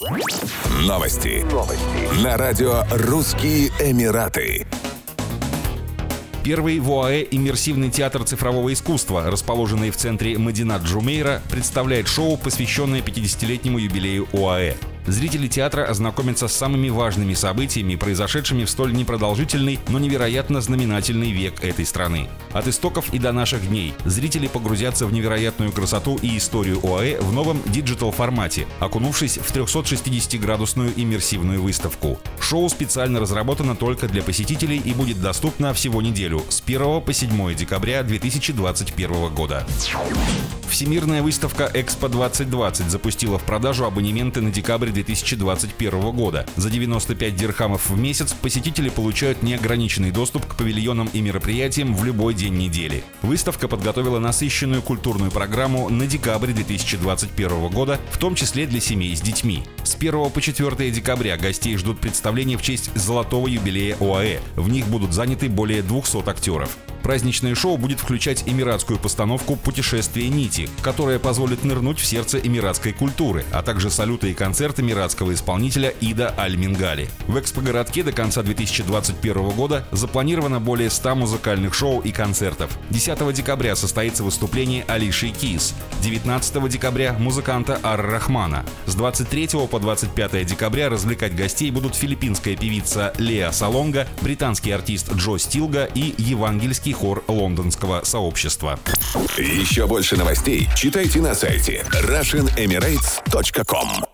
Новости. Новости. На радио «Русские Эмираты». Первый в ОАЭ иммерсивный театр цифрового искусства, расположенный в центре Мадинат Джумейра, представляет шоу, посвященное 50-летнему юбилею ОАЭ. Зрители театра ознакомятся с самыми важными событиями, произошедшими в столь непродолжительный, но невероятно знаменательный век этой страны. От истоков и до наших дней зрители погрузятся в невероятную красоту и историю ОАЭ в новом диджитал-формате, окунувшись в 360-градусную иммерсивную выставку. Шоу специально разработано только для посетителей и будет доступно всего неделю с 1 по 7 декабря 2021 года. Всемирная выставка Экспо 2020 запустила в продажу абонементы на декабрь 2021 года. За 95 дирхамов в месяц посетители получают неограниченный доступ к павильонам и мероприятиям в любой день недели. Выставка подготовила насыщенную культурную программу на декабрь 2021 года, в том числе для семей с детьми. С 1 по 4 декабря гостей ждут представления в честь золотого юбилея ОАЭ. В них будут заняты более 200 актеров. Праздничное шоу будет включать эмиратскую постановку «Путешествие нити», которая позволит нырнуть в сердце эмиратской культуры, а также салюты и концерты эмиратского исполнителя Ида Аль-Мингали. В экспогородке до конца 2021 года запланировано более 100 музыкальных шоу и концертов. 10 декабря состоится выступление Алиши Кис, 19 декабря – музыканта Ар-Рахмана. С 23 по 25 декабря развлекать гостей будут филиппинская певица Леа Салонга, британский артист Джо Стилга и евангельский хор лондонского сообщества. Еще больше новостей читайте на сайте RussianEmirates.com